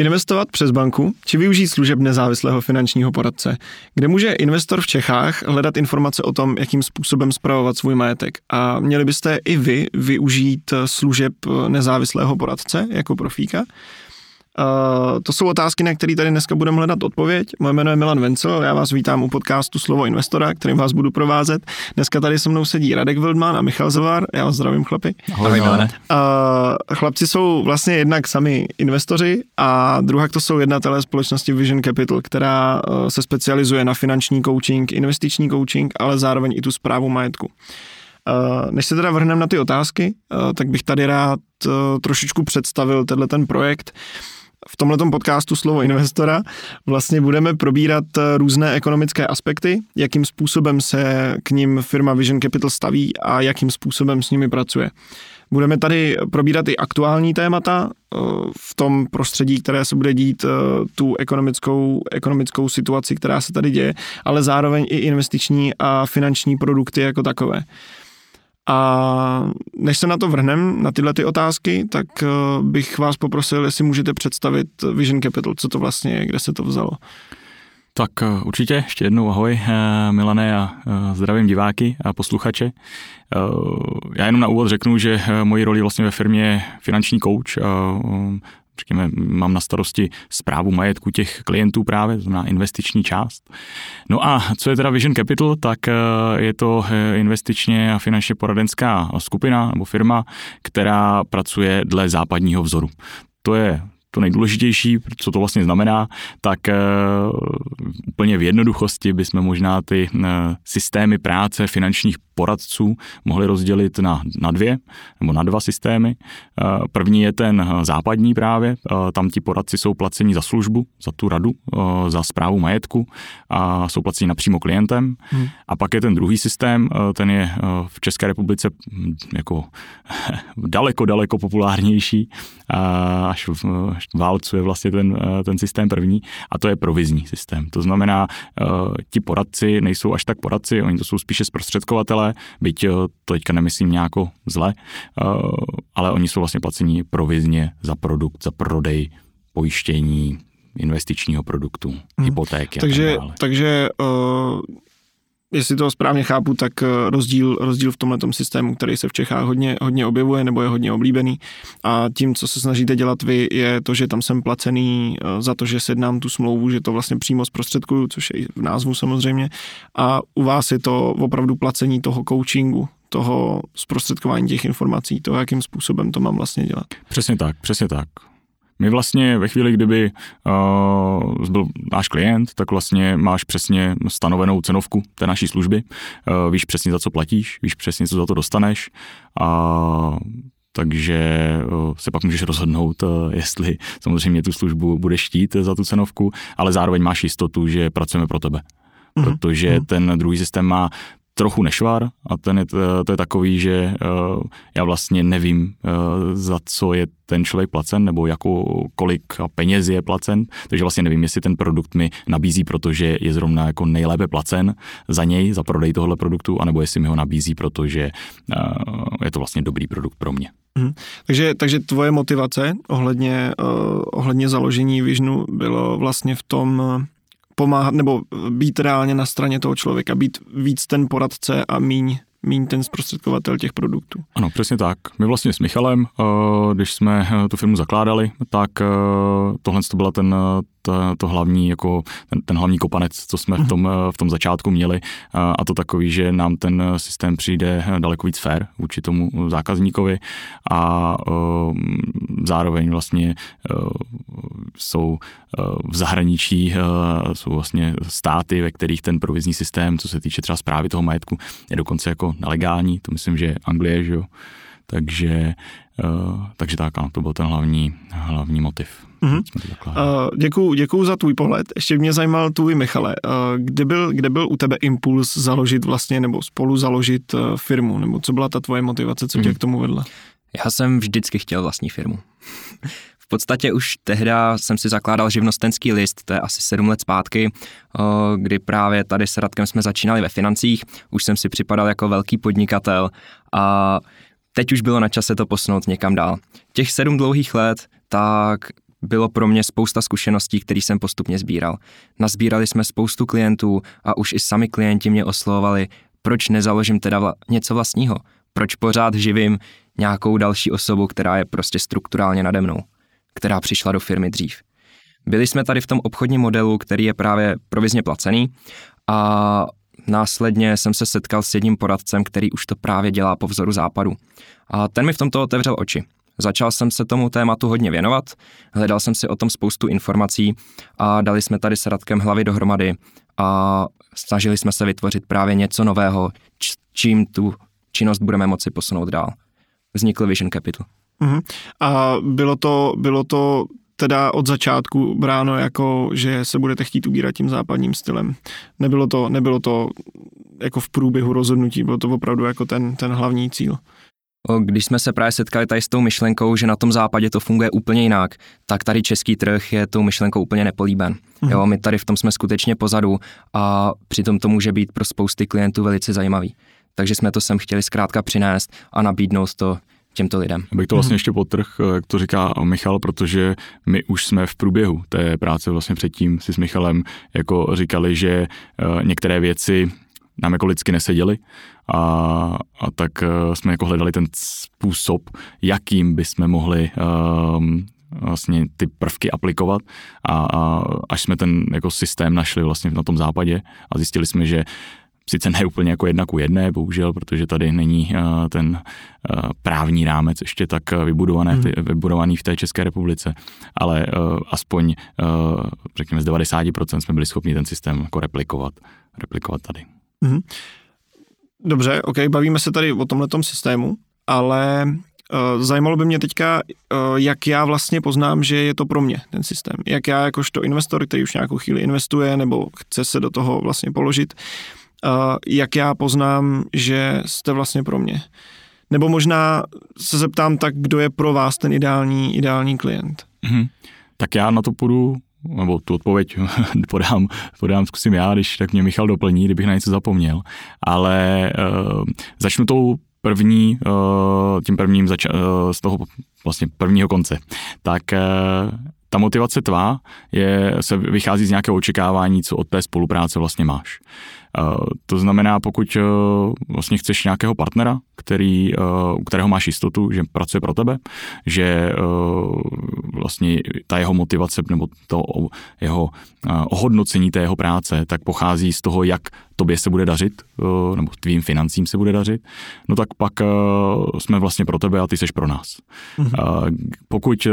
Investovat přes banku či využít služeb nezávislého finančního poradce, kde může investor v Čechách hledat informace o tom, jakým způsobem spravovat svůj majetek. A měli byste i vy využít služeb nezávislého poradce jako profíka. Uh, to jsou otázky, na které tady dneska budeme hledat odpověď. Moje jméno je Milan Vencel, já vás vítám u podcastu Slovo investora, kterým vás budu provázet. Dneska tady se mnou sedí Radek Wildman a Michal Zavar. Já vás zdravím, chlapi. Ahoj, uh, chlapci jsou vlastně jednak sami investoři a druhá to jsou jednatelé společnosti Vision Capital, která uh, se specializuje na finanční coaching, investiční coaching, ale zároveň i tu zprávu majetku. Než se teda vrhneme na ty otázky, tak bych tady rád trošičku představil tenhle ten projekt v tomto podcastu Slovo investora vlastně budeme probírat eh, různé ekonomické aspekty, jakým způsobem se k ním firma Vision Capital staví a jakým způsobem s nimi pracuje. Budeme tady probírat i aktuální témata eh, v tom prostředí, které se bude dít, eh, tu ekonomickou, ekonomickou situaci, která se tady děje, ale zároveň i investiční a finanční produkty jako takové. A než se na to vrhnem, na tyhle ty otázky, tak eh, bych vás poprosil, jestli můžete představit Vision Capital, co to vlastně je, kde se to vzalo. Tak eh, určitě, ještě jednou ahoj eh, Milané a zdravím diváky a posluchače. Já jenom na úvod řeknu, že mojí roli vlastně ve firmě je finanční coach řekněme, mám na starosti zprávu majetku těch klientů právě, to znamená investiční část. No a co je teda Vision Capital, tak eh, je to eh, investičně a finančně poradenská skupina nebo firma, která pracuje dle západního vzoru. To je to nejdůležitější, co to vlastně znamená, tak uh, úplně v jednoduchosti bychom možná ty uh, systémy práce finančních poradců mohli rozdělit na, na dvě nebo na dva systémy. Uh, první je ten západní právě, tam ti poradci jsou placeni za službu, za tu radu, za zprávu majetku a jsou placeni napřímo klientem. Hmm. A pak je ten druhý systém, ten je v České republice hm, jako daleko, daleko populárnější, až v, válcuje vlastně ten, eh, ten systém první a to je provizní systém. To znamená, eh, ti poradci nejsou až tak poradci, oni to jsou spíše zprostředkovatelé, byť eh, to teďka nemyslím nějako zle, ale oni jsou vlastně placení provizně za produkt, za prodej, pojištění, investičního produktu, hmm. hypotéky. Takže, tak takže uh, jestli to správně chápu, tak eh, rozdíl, rozdíl v tomhle systému, který se v Čechách hodně, hodně objevuje nebo je hodně oblíbený. A tím, co se snažíte dělat vy, je to, že tam jsem placený eh, za to, že sednám tu smlouvu, že to vlastně přímo zprostředkuju, což je i v názvu samozřejmě. A u vás je to opravdu placení toho coachingu, toho zprostředkování těch informací, toho, jakým způsobem to mám vlastně dělat. Přesně tak, přesně tak. My vlastně ve chvíli, kdyby uh, byl náš klient, tak vlastně máš přesně stanovenou cenovku té naší služby, uh, víš přesně za co platíš, víš přesně co za to dostaneš a takže uh, se pak můžeš rozhodnout, jestli samozřejmě tu službu budeš štít za tu cenovku, ale zároveň máš jistotu, že pracujeme pro tebe. Mm-hmm. Protože mm-hmm. ten druhý systém má trochu nešvar a ten je, to je takový, že uh, já vlastně nevím, uh, za co je ten člověk placen nebo jako, kolik peněz je placen, takže vlastně nevím, jestli ten produkt mi nabízí, protože je zrovna jako nejlépe placen za něj, za prodej tohle produktu, anebo jestli mi ho nabízí, protože je to vlastně dobrý produkt pro mě. Hmm. Takže, takže tvoje motivace ohledně, ohledně založení Visionu bylo vlastně v tom, pomáhat nebo být reálně na straně toho člověka, být víc ten poradce a míň míň ten zprostředkovatel těch produktů. Ano, přesně tak. My vlastně s Michalem, eh, když jsme eh, tu firmu zakládali, tak eh, tohle to byla ten, to, to hlavní, jako ten, ten hlavní kopanec, co jsme v tom, v tom začátku měli a to takový, že nám ten systém přijde daleko víc fair vůči tomu zákazníkovi a zároveň vlastně jsou v zahraničí jsou vlastně státy, ve kterých ten provizní systém, co se týče třeba zprávy toho majetku, je dokonce jako nelegální, to myslím, že Anglie, že jo, takže, uh, takže tak, ano, to byl ten hlavní, hlavní motiv. Mm-hmm. Děkuju, děkuju za tvůj pohled. Ještě mě zajímal tvůj Michale. Uh, kde, byl, kde byl u tebe impuls založit vlastně nebo spolu založit firmu? Nebo co byla ta tvoje motivace, co tě mhm. k tomu vedla? Já jsem vždycky chtěl vlastní firmu. v podstatě už tehda jsem si zakládal živnostenský list, to je asi sedm let zpátky, kdy právě tady s Radkem jsme začínali ve financích, už jsem si připadal jako velký podnikatel a teď už bylo na čase to posunout někam dál. Těch sedm dlouhých let, tak bylo pro mě spousta zkušeností, které jsem postupně sbíral. Nazbírali jsme spoustu klientů a už i sami klienti mě oslovovali, proč nezaložím teda vla- něco vlastního, proč pořád živím nějakou další osobu, která je prostě strukturálně nade mnou, která přišla do firmy dřív. Byli jsme tady v tom obchodním modelu, který je právě provizně placený a následně jsem se setkal s jedním poradcem, který už to právě dělá po vzoru západu. A ten mi v tomto otevřel oči. Začal jsem se tomu tématu hodně věnovat, hledal jsem si o tom spoustu informací a dali jsme tady s Radkem hlavy dohromady a snažili jsme se vytvořit právě něco nového, čím tu činnost budeme moci posunout dál. Vznikl Vision Capital. Uh-huh. A bylo to, bylo to teda od začátku bráno jako, že se budete chtít ubírat tím západním stylem. Nebylo to, nebylo to jako v průběhu rozhodnutí, bylo to opravdu jako ten, ten hlavní cíl. Když jsme se právě setkali tady s tou myšlenkou, že na tom západě to funguje úplně jinak, tak tady český trh je tou myšlenkou úplně nepolíben. Mm. Jo, my tady v tom jsme skutečně pozadu a přitom to může být pro spousty klientů velice zajímavý. Takže jsme to sem chtěli zkrátka přinést a nabídnout to těmto lidem. Abych to vlastně ještě potrh, jak to říká Michal, protože my už jsme v průběhu té práce vlastně předtím si s Michalem jako říkali, že eh, některé věci nám jako lidsky neseděly a, a tak eh, jsme jako hledali ten způsob, jakým bychom mohli um, vlastně ty prvky aplikovat a, a až jsme ten jako systém našli vlastně na tom západě a zjistili jsme, že sice ne úplně jako jedna ku jedné, bohužel, protože tady není uh, ten uh, právní rámec ještě tak vybudovaný, hmm. vybudovaný v té České republice, ale aspoň řekněme z 90% jsme byli schopni ten systém jako replikovat, replikovat tady. Hmm. Dobře, ok, bavíme se tady o tomhle systému, ale uh, zajímalo by mě teďka, uh, jak já vlastně poznám, že je to pro mě ten systém. Jak já jakožto investor, který už nějakou chvíli investuje nebo chce se do toho vlastně položit, uh, jak já poznám, že jste vlastně pro mě. Nebo možná se zeptám tak, kdo je pro vás ten ideální, ideální klient. Hmm. Tak já na to půjdu nebo tu odpověď podám, podám, zkusím já, když tak mě Michal doplní, kdybych na něco zapomněl. Ale uh, začnu tou první, uh, tím prvním zača- uh, z toho vlastně prvního konce. Tak uh, ta motivace tvá je, se vychází z nějakého očekávání, co od té spolupráce vlastně máš. To znamená, pokud vlastně chceš nějakého partnera, který, u kterého máš jistotu, že pracuje pro tebe, že vlastně ta jeho motivace nebo to jeho ohodnocení té jeho práce, tak pochází z toho, jak tobě se bude dařit, nebo tvým financím se bude dařit, no tak pak jsme vlastně pro tebe a ty seš pro nás. Mm-hmm. Pokud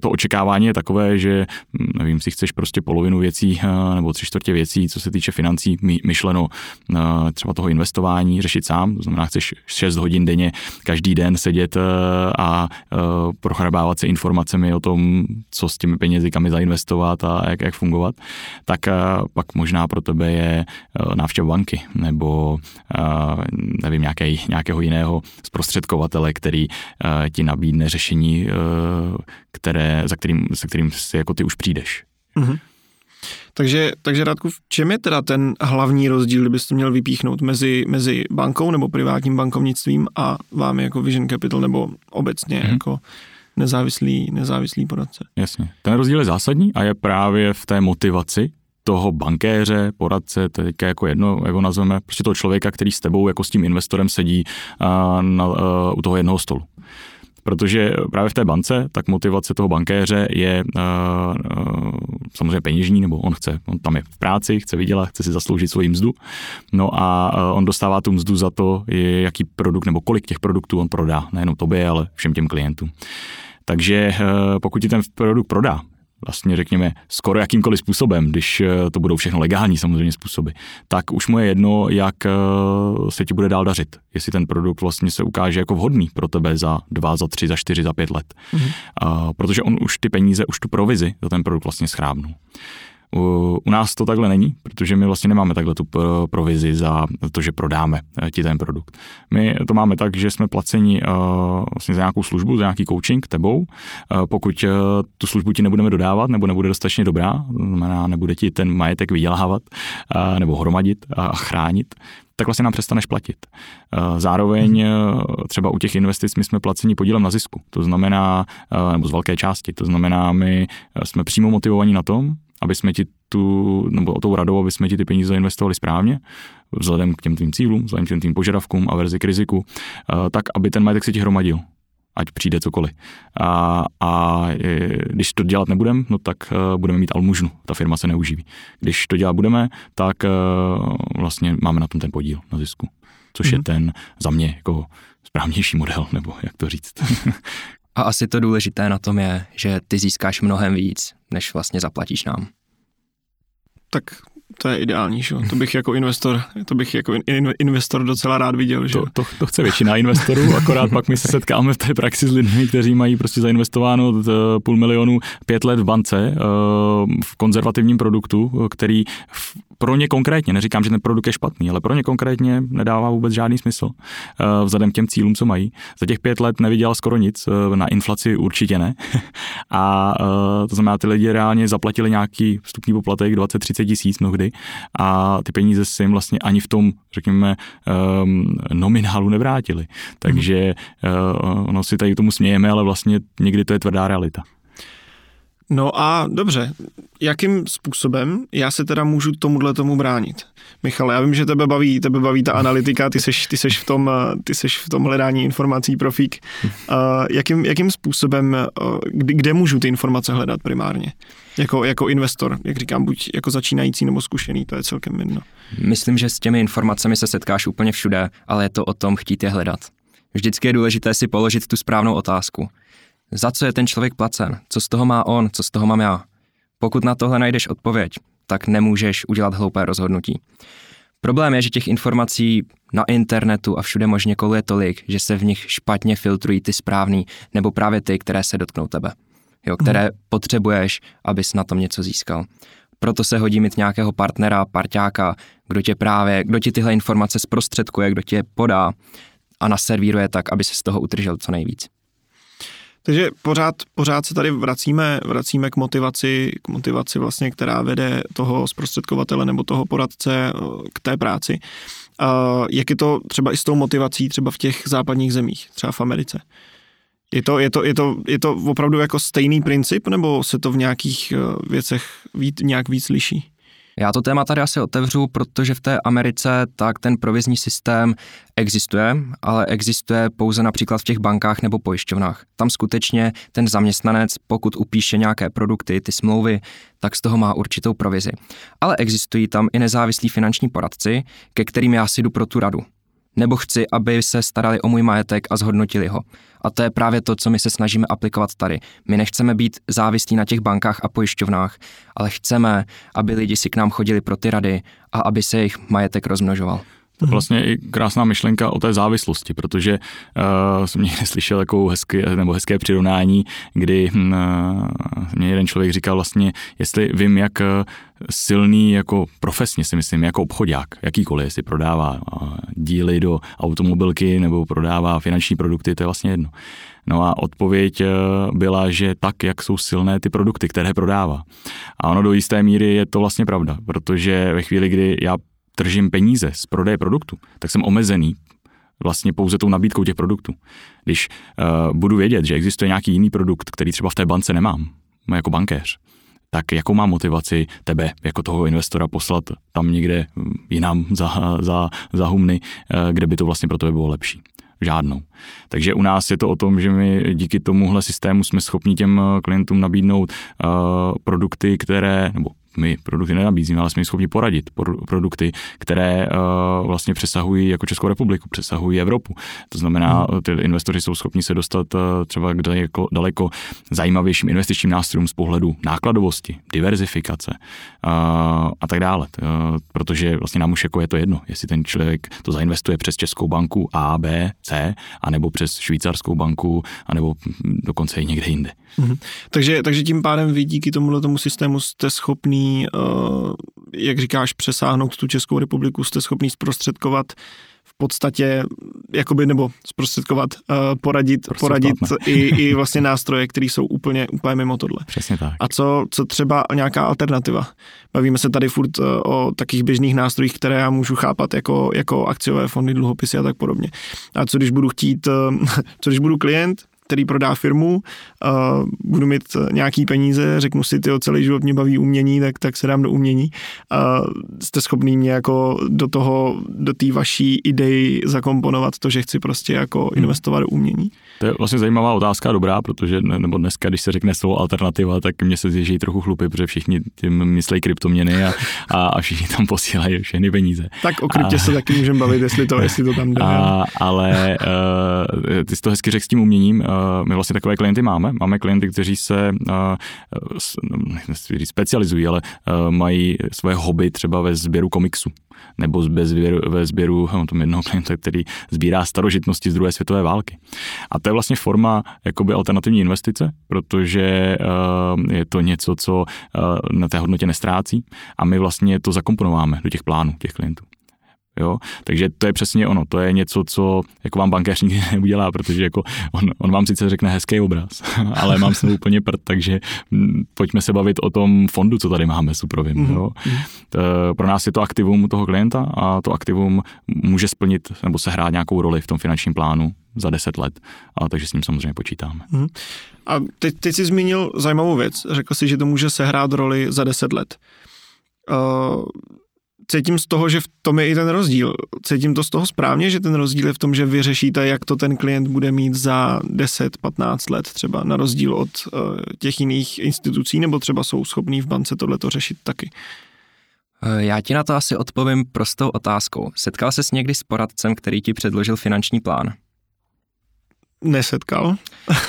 to očekávání je takové, že hm, nevím, si chceš prostě polovinu věcí nebo tři čtvrtě věcí, co se týče financí, myšleno třeba toho investování, řešit sám, to znamená, chceš 6 hodin denně, každý den sedět a prochrabávat se informacemi o tom, co s těmi penězi, kam je zainvestovat a jak, jak fungovat, tak pak možná pro tebe je návštěva banky nebo nevím, nějaké, nějakého jiného zprostředkovatele, který ti nabídne řešení, které, za kterým, se kterým si jako ty už přijdeš. Mm-hmm. Takže, takže Radku, v čem je teda ten hlavní rozdíl, kdybyste měl vypíchnout mezi, mezi bankou nebo privátním bankovnictvím a vámi jako Vision Capital nebo obecně mm-hmm. jako nezávislý, nezávislý poradce? Jasně. Ten rozdíl je zásadní a je právě v té motivaci toho bankéře, poradce, teďka jako jedno, jako nazveme, prostě toho člověka, který s tebou jako s tím investorem sedí uh, na, uh, u toho jednoho stolu. Protože právě v té bance, tak motivace toho bankéře je uh, uh, samozřejmě peněžní, nebo on chce, on tam je v práci, chce vydělat, chce si zasloužit svoji mzdu, no a uh, on dostává tu mzdu za to, jaký produkt nebo kolik těch produktů on prodá, nejenom tobě, ale všem těm klientům. Takže pokud ti ten produkt prodá, vlastně řekněme skoro jakýmkoliv způsobem, když eh, to budou všechno legální samozřejmě způsoby, tak už mu je jedno, jak eh, se ti bude dál dařit. Jestli ten produkt vlastně se ukáže jako vhodný pro tebe za dva, za tři, za čtyři, za pět let. Mm-hmm. protože on už ty peníze, už tu provizi za ten produkt vlastně schrábnul. U nás to takhle není, protože my vlastně nemáme takhle tu provizi za to, že prodáme eh, ti ten produkt. My to máme tak, že jsme placeni eh, vlastně za nějakou službu, za nějaký coaching tebou. Pokud tu službu ti nebudeme dodávat nebo nebude dostatečně dobrá, to znamená, nebude ti ten majetek vydělávat nebo hromadit a chránit, tak vlastně nám přestaneš platit. Zároveň třeba u těch investic my jsme placeni podílem na zisku, to znamená, nebo z velké části, to znamená, my jsme přímo motivovaní na tom, aby jsme ti tu, nebo o tou radou, aby jsme ti ty peníze investovali správně, vzhledem k těm tvým cílům, vzhledem k těm tvým požadavkům a verzi k riziku, eh, tak aby ten majetek se ti hromadil ať přijde cokoliv. A, a když to dělat nebudeme, no tak uh, budeme mít almužnu, ta firma se neuživí. Když to dělat budeme, tak vlastně máme na tom ten podíl na zisku, což mm-hmm. je mhm. ten za mě jako správnější model, nebo jak to říct. A asi to důležité na tom je, že ty získáš mnohem víc, než vlastně zaplatíš nám. Tak to je ideální, že? to bych jako investor, to bych jako investor docela rád viděl. Že? To, to, to chce většina investorů, akorát pak my se setkáme v té praxi s lidmi, kteří mají prostě zainvestováno půl milionu pět let v bance eh, v konzervativním produktu, který pro ně konkrétně, neříkám, že ten produkt je špatný, ale pro ně konkrétně nedává vůbec žádný smysl eh, vzhledem k těm cílům, co mají. Za těch pět let nevydělal skoro nic, eh, na inflaci určitě ne. A to znamená, ty lidi reálně zaplatili nějaký vstupní poplatek 20-30 tisíc mnohdy a ty peníze se jim vlastně ani v tom, řekněme, um, nominálu nevrátili. Takže uh, ono si tady tomu smějeme, ale vlastně někdy to je tvrdá realita. No a dobře, jakým způsobem já se teda můžu tomuhle tomu bránit? Michal, já vím, že tebe baví, tebe baví ta analytika, ty seš, ty seš, v, tom, ty seš v tom hledání informací profík. Uh, jakým, jakým způsobem, kde, kde můžu ty informace hledat primárně? Jako, jako investor, jak říkám, buď jako začínající nebo zkušený, to je celkem jedno. Myslím, že s těmi informacemi se setkáš úplně všude, ale je to o tom chtít je hledat. Vždycky je důležité si položit tu správnou otázku. Za co je ten člověk placen? Co z toho má on? Co z toho mám já? Pokud na tohle najdeš odpověď, tak nemůžeš udělat hloupé rozhodnutí. Problém je, že těch informací na internetu a všude možně koluje tolik, že se v nich špatně filtrují ty správný, nebo právě ty, které se dotknou tebe. Jo, které hmm. potřebuješ, abys na tom něco získal. Proto se hodí mít nějakého partnera, parťáka, kdo tě právě, kdo ti tyhle informace zprostředkuje, kdo tě podá a naservíruje tak, aby se z toho utržel co nejvíc. Takže pořád, pořád se tady vracíme, vracíme k motivaci, k motivaci vlastně, která vede toho zprostředkovatele nebo toho poradce eh, k té práci. Jak je to třeba i s tou motivací třeba v těch západních zemích, třeba v Americe? Je to, je, to, je, to, je to opravdu jako stejný princip, nebo se to v nějakých eh, věcech víc, nějak víc liší? Já to téma tady asi otevřu, protože v té Americe tak ten provizní systém existuje, ale existuje pouze například v těch bankách nebo pojišťovnách. Tam skutečně ten zaměstnanec, pokud upíše nějaké produkty, ty smlouvy, tak z toho má určitou provizi. Ale existují tam i nezávislí finanční poradci, ke kterým já si jdu pro tu radu nebo chci, aby se starali o můj majetek a zhodnotili ho. A to je právě to, co my se snažíme aplikovat tady. My nechceme být závislí na těch bankách a pojišťovnách, ale chceme, aby lidi si k nám chodili pro ty rady a aby se jejich majetek rozmnožoval. To je vlastně i krásná myšlenka o té závislosti, protože uh, jsem někdy slyšel takovou hezky, nebo hezké přirovnání, kdy uh, mě jeden člověk říkal vlastně, jestli vím, jak silný jako profesně si myslím, jako obchodák, jakýkoliv, jestli prodává uh, díly do automobilky nebo prodává finanční produkty, to je vlastně jedno. No a odpověď byla, že tak, jak jsou silné ty produkty, které prodává. A ono do jisté míry je to vlastně pravda, protože ve chvíli, kdy já tržím peníze z prodeje produktu, tak jsem omezený vlastně pouze tou nabídkou těch produktů. Když uh, budu vědět, že existuje nějaký jiný produkt, který třeba v té bance nemám, jako bankéř, tak jakou mám motivaci tebe, jako toho investora, poslat tam někde jinam za, za, za humny, uh, kde by to vlastně pro tebe bylo lepší? Žádnou. Takže u nás je to o tom, že my díky tomuhle systému jsme schopni těm eh, klientům nabídnout uh, produkty, které, nebo my produkty nenabízíme, ale jsme jim schopni poradit produkty, které uh, vlastně přesahují jako Českou republiku, přesahují Evropu. To znamená, hmm. ty investoři jsou schopni se dostat uh, třeba k daleko, daleko zajímavějším investičním nástrojům z pohledu nákladovosti, diverzifikace a tak dále. Protože vlastně nám už jako je to jedno, jestli ten člověk to zainvestuje přes Českou banku A, B, C, anebo přes švýcarskou banku, anebo dokonce i někde jinde. Hmm. Takže, takže tím pádem vy díky tomuhle tomu systému jste schopný schopný, jak říkáš, přesáhnout tu Českou republiku, jste schopný zprostředkovat v podstatě jakoby, nebo zprostředkovat, uh, poradit, poradit i, i vlastně nástroje, které jsou úplně, úplně mimo tohle. Přesně tak. A co, co třeba nějaká alternativa? Bavíme se tady furt uh, o takých běžných nástrojích, které já můžu chápat jako, jako akciové fondy, dluhopisy a tak podobně. A co když budu chtít, co když budu klient, který prodá firmu, uh, budu mít nějaký peníze, řeknu si, ty celý život mě baví umění, tak, tak se dám do umění. Uh, jste schopný mě jako do toho, do té vaší idei zakomponovat to, že chci prostě jako hmm. investovat do umění? To je vlastně zajímavá otázka, dobrá, protože nebo dneska, když se řekne slovo alternativa, tak mě se zježí trochu chlupy, protože všichni tím myslí kryptoměny a, a, a všichni tam posílají všechny peníze. Tak o kryptě a, se taky můžeme bavit, jestli to, jestli to tam jde. A, ale uh, ty jsi to hezky řekl s tím uměním. Uh, my vlastně takové klienty máme. Máme klienty, kteří se uh, specializují, ale uh, mají svoje hobby třeba ve sběru komiksu nebo ve sběru, ve sběru mám tam jednoho klienta, který sbírá starožitnosti z druhé světové války. A to je vlastně forma jakoby alternativní investice, protože uh, je to něco, co uh, na té hodnotě nestrácí a my vlastně to zakomponováme do těch plánů těch klientů. Jo? Takže to je přesně ono, to je něco, co jako vám bankéř nikdy neudělá, protože jako on, on vám sice řekne hezký obraz, ale mám s ním úplně prd, takže hm, pojďme se bavit o tom fondu, co tady máme suprovým. Mm-hmm. Jo? To, pro nás je to aktivum toho klienta a to aktivum může splnit nebo sehrát nějakou roli v tom finančním plánu za 10 let, a takže s ním samozřejmě počítáme. Mm. A teď, teď jsi zmínil zajímavou věc, řekl jsi, že to může sehrát roli za 10 let. Uh, cítím z toho, že v tom je i ten rozdíl. Cítím to z toho správně, že ten rozdíl je v tom, že vy řešíte, jak to ten klient bude mít za 10-15 let třeba, na rozdíl od uh, těch jiných institucí, nebo třeba jsou schopní v bance tohleto řešit taky. Eh, já ti na to asi odpovím prostou otázkou. Setkal ses někdy s poradcem, který ti předložil finanční plán? Nesetkal.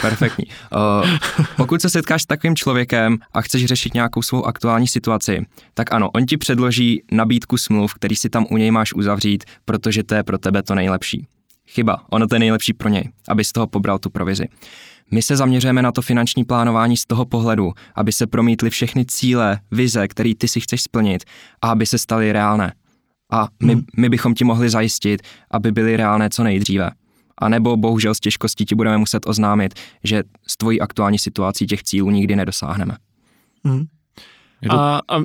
Perfektní. Uh, pokud se setkáš s takovým člověkem a chceš řešit nějakou svou aktuální situaci, tak ano, on ti předloží nabídku smluv, který si tam u něj máš uzavřít, protože to je pro tebe to nejlepší. Chyba, ono to je nejlepší pro něj, aby z toho pobral tu provizi. My se zaměřujeme na to finanční plánování z toho pohledu, aby se promítly všechny cíle, vize, které ty si chceš splnit a aby se staly reálné. A my, hmm. my bychom ti mohli zajistit, aby byly reálné co nejdříve. A nebo bohužel s těžkostí ti budeme muset oznámit, že s tvojí aktuální situací těch cílů nikdy nedosáhneme. Hmm. Je to, a, a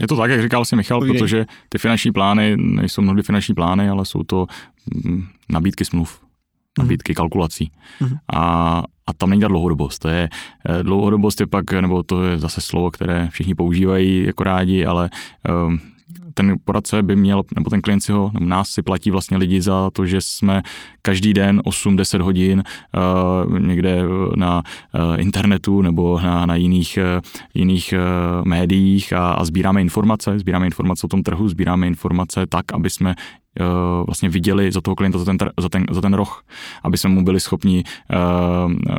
je to tak, jak říkal si Michal, povídej. protože ty finanční plány nejsou mnohdy finanční plány, ale jsou to mm, nabídky smluv, mhm. nabídky kalkulací. Mm-hmm. A, a tam není ta dlouhodobost. To je, eh, dlouhodobost je pak, nebo to je zase slovo, které všichni používají jako rádi, ale um, ten poradce by měl, nebo ten klient si ho, nebo nás si platí vlastně lidi za to, že jsme každý den 8-10 hodin uh, někde na uh, internetu nebo na, na jiných, uh, jiných uh, médiích a, a sbíráme informace, sbíráme informace o tom trhu, sbíráme informace tak, aby jsme vlastně viděli za toho klienta za ten, za ten, za ten roh, aby jsme mu byli schopni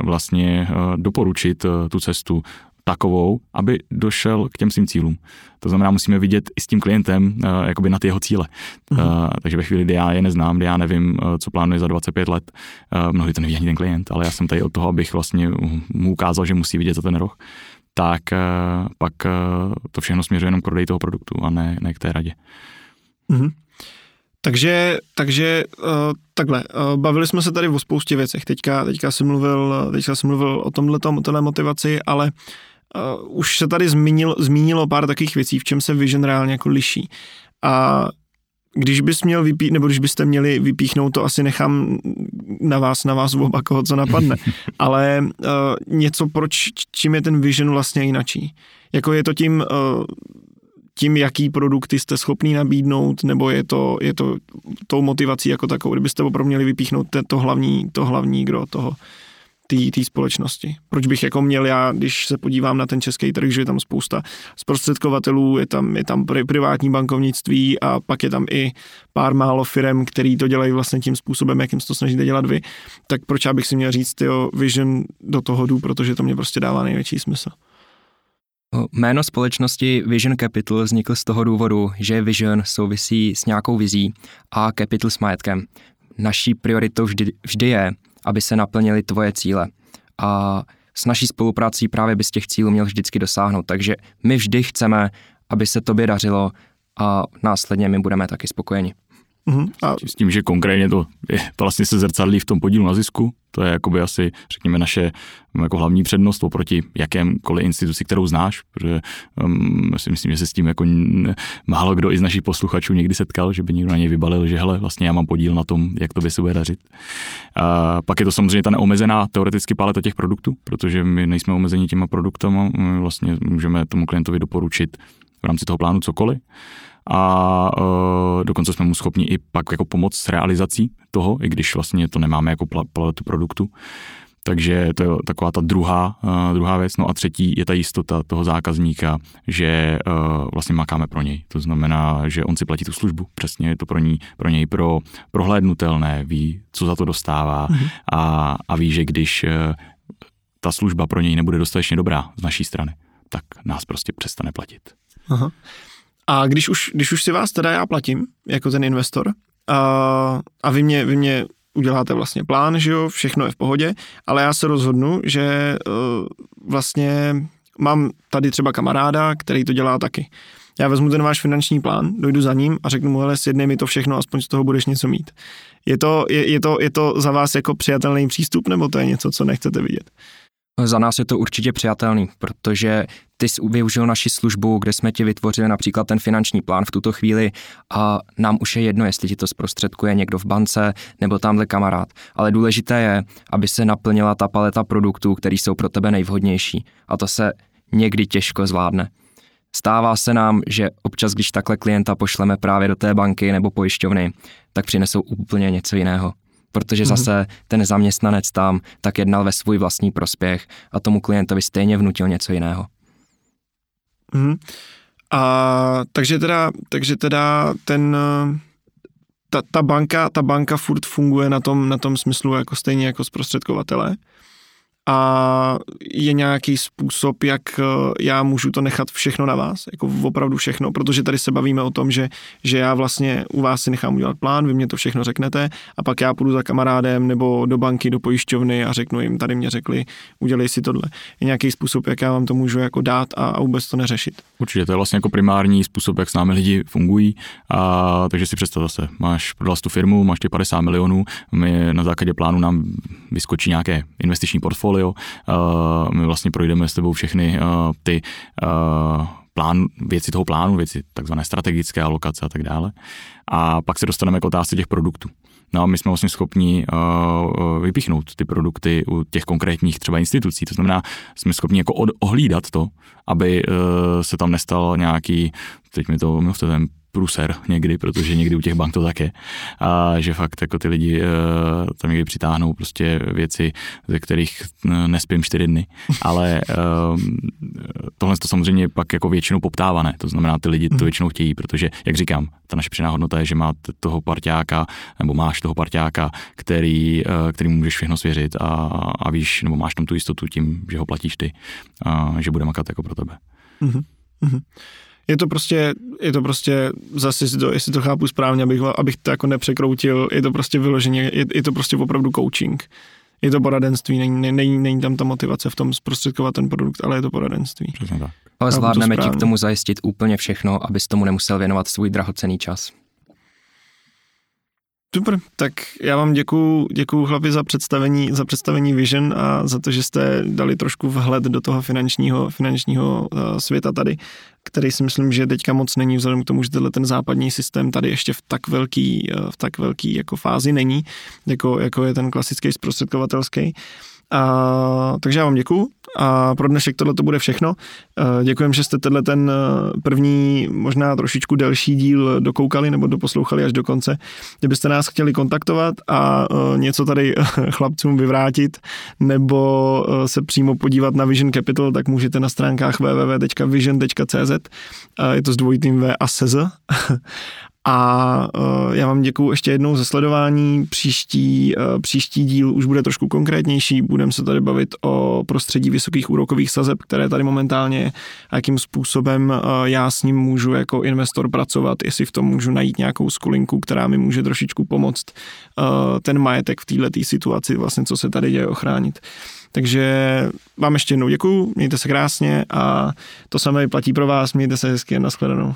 vlastně doporučit tu cestu takovou, aby došel k těm svým cílům. To znamená, musíme vidět i s tím klientem uh, jakoby na ty jeho cíle. Uh, takže ve chvíli, kdy já je neznám, kdy já nevím, uh, co plánuje za 25 let, uh, mnohdy to neví ani ten klient, ale já jsem tady od toho, abych vlastně mu ukázal, že musí vidět za ten roh, tak uh, pak uh, to všechno směřuje jenom k prodeji toho produktu a ne, ne k té radě. Mm-hmm. Takže, takže uh, takhle, uh, bavili jsme se tady o spoustě věcech. Teďka, teďka jsem mluvil, teďka jsem mluvil o tomhle o téhle motivaci, ale uh, už se tady zmínil, zmínilo pár takových věcí, v čem se Vision reálně jako liší. A když bys měl vypít, nebo když byste měli vypíchnout, to asi nechám na vás, na vás oba, koho co napadne, ale uh, něco, proč, čím je ten Vision vlastně jinačí. Jako je to tím, uh, tím, jaký produkty jste schopný nabídnout, nebo je to, je to tou motivací jako takovou, kdybyste opravdu měli vypíchnout to hlavní, to hlavní gro toho, té společnosti. Proč bych jako měl já, když se podívám na ten český trh, že je tam spousta zprostředkovatelů, je tam, je tam privátní bankovnictví a pak je tam i pár málo firm, který to dělají vlastně tím způsobem, jakým se to snažíte dělat vy, tak proč já bych si měl říct, jo, Vision do toho jdu, protože to mě prostě dává největší smysl. Jméno společnosti Vision Capital vznikl z toho důvodu, že Vision souvisí s nějakou vizí a Capital s majetkem. Naší prioritou vždy, vždy je, aby se naplnily tvoje cíle. A s naší spoluprací právě bys těch cílů měl vždycky dosáhnout. Takže my vždy chceme, aby se tobě dařilo a následně my budeme taky spokojeni. Mm-hmm. A... S tím, že konkrétně to, je, vlastně se zrcadlí v tom podílu na zisku, to je jakoby asi, řekněme, naše jako hlavní přednost oproti jakémkoliv instituci, kterou znáš, protože um, si myslím, že se s tím jako málo kdo i z našich posluchačů někdy setkal, že by někdo na něj vybalil, že hele, vlastně já mám podíl na tom, jak to by se bude dařit. A pak je to samozřejmě ta neomezená teoreticky paleta těch produktů, protože my nejsme omezeni těma produktama, my vlastně můžeme tomu klientovi doporučit v rámci toho plánu cokoliv a uh, dokonce jsme mu schopni i pak jako pomoct s realizací toho, i když vlastně to nemáme jako paletu produktu. Takže to je taková ta druhá, uh, druhá věc. No a třetí je ta jistota toho zákazníka, že uh, vlastně makáme pro něj. To znamená, že on si platí tu službu. Přesně je to pro, ní, pro něj pro prohlédnutelné, ví, co za to dostává mm-hmm. a, a ví, že když uh, ta služba pro něj nebude dostatečně dobrá z naší strany, tak nás prostě přestane platit. Aha. A když už, když už si vás teda já platím, jako ten investor, a, a vy mě, vy mě uděláte vlastně plán, že jo, všechno je v pohodě, ale já se rozhodnu, že uh, vlastně mám tady třeba kamaráda, který to dělá taky. Já vezmu ten váš finanční plán, dojdu za ním a řeknu mu, hele, sjednej mi to všechno, aspoň z toho budeš něco mít. Je to, je, je, to, je to za vás jako přijatelný přístup, nebo to je něco, co nechcete vidět? Za nás je to určitě přijatelný, protože ty jsi využil naši službu, kde jsme ti vytvořili například ten finanční plán v tuto chvíli a nám už je jedno, jestli ti to zprostředkuje někdo v bance nebo tamhle kamarád. Ale důležité je, aby se naplnila ta paleta produktů, které jsou pro tebe nejvhodnější. A to se někdy těžko zvládne. Stává se nám, že občas, když takhle klienta pošleme právě do té banky nebo pojišťovny, tak přinesou úplně něco jiného protože mm-hmm. zase ten zaměstnanec tam tak jednal ve svůj vlastní prospěch a tomu klientovi stejně vnutil něco jiného. Mm-hmm. A takže teda, takže teda ten, ta, ta, banka, ta banka furt funguje na tom, na tom smyslu jako stejně jako zprostředkovatele a je nějaký způsob, jak eh, já můžu to nechat všechno na vás, jako opravdu všechno, protože tady se bavíme o tom, že, že já vlastně u vás si nechám udělat plán, vy mě to všechno řeknete a pak já půjdu za kamarádem nebo do banky, do pojišťovny a řeknu jim, tady mě řekli, udělej si tohle. Je nějaký způsob, jak já vám to můžu jako dát a, a vůbec to neřešit. Určitě, to je vlastně jako primární způsob, jak s námi lidi fungují. A, takže si představ zase, máš prodal tu firmu, máš ty 50 milionů, my na základě plánu nám vyskočí nějaké investiční portfolio, portfolio. Uh, my vlastně projdeme s tebou všechny uh, ty uh, plán, věci toho plánu, věci takzvané strategické alokace a tak dále. A pak se dostaneme k otázce těch produktů. No a my jsme vlastně schopni uh, vypíchnout ty produkty u těch konkrétních třeba institucí. To znamená, jsme schopni jako od, ohlídat to, aby uh, se tam nestal nějaký, teď mi to mluvte, ten pruser někdy, protože někdy u těch bank to tak je. A že fakt jako ty lidi uh, tam někdy přitáhnou prostě věci, ze kterých uh, nespím čtyři dny. Ale uh, tohle to samozřejmě pak jako většinou poptávané. To znamená, ty lidi to mhm. většinou chtějí, protože, jak říkám, ta naše přidaná hodnota je, že má toho parťáka, nebo máš toho parťáka, který, uh, který můžeš všechno svěřit a, a víš, nebo máš tam tu jistotu tím, že ho platíš ty, uh, že bude makat jako pro tebe. Mm-hmm je to prostě, je to prostě, zase jestli to, jestli to chápu správně, abych, abych to jako nepřekroutil, je to prostě vyloženě, je, je to prostě opravdu coaching. Je to poradenství, není, není, není tam ta motivace v tom zprostředkovat ten produkt, ale je to poradenství. Přesně tak. Ale zvládneme ti k tomu zajistit úplně všechno, abys tomu nemusel věnovat svůj drahocený čas. Super, tak já vám děkuju, děkuju chlapi za představení, za představení Vision a za to, že jste dali trošku vhled do toho finančního, finančního uh, světa tady, který si myslím, že teďka moc není vzhledem k tomu, že tenhle ten západní systém tady ještě v tak velký, uh, v tak velký jako fázi není, jako, jako je ten klasický zprostředkovatelský. A, takže já vám děkuju a pro dnešek tohle to bude všechno. Děkujem, že jste tenhle ten e, první, možná trošičku delší díl dokoukali nebo doposlouchali až do konce. Kdybyste nás chtěli kontaktovat a e, něco tady chlapcům vyvrátit nebo e, se přímo podívat na Vision Capital, tak můžete na stránkách www.vision.cz. Je to s dvojitým V a SZ. A uh, já vám děkuji ještě jednou za sledování. Příští, uh, příští díl už bude trošku konkrétnější. Budeme se tady bavit o prostředí vysokých úrokových sazeb, které tady momentálně a jakým způsobem uh, já s ním můžu jako investor pracovat, jestli v tom můžu najít nějakou skulinku, která mi může trošičku pomoct ten majetek v této situaci, vlastně co se tady děje, ochránit. Takže vám ještě jednou děkuju, mějte se krásně a to samé platí pro vás, mějte se hezky, nashledanou.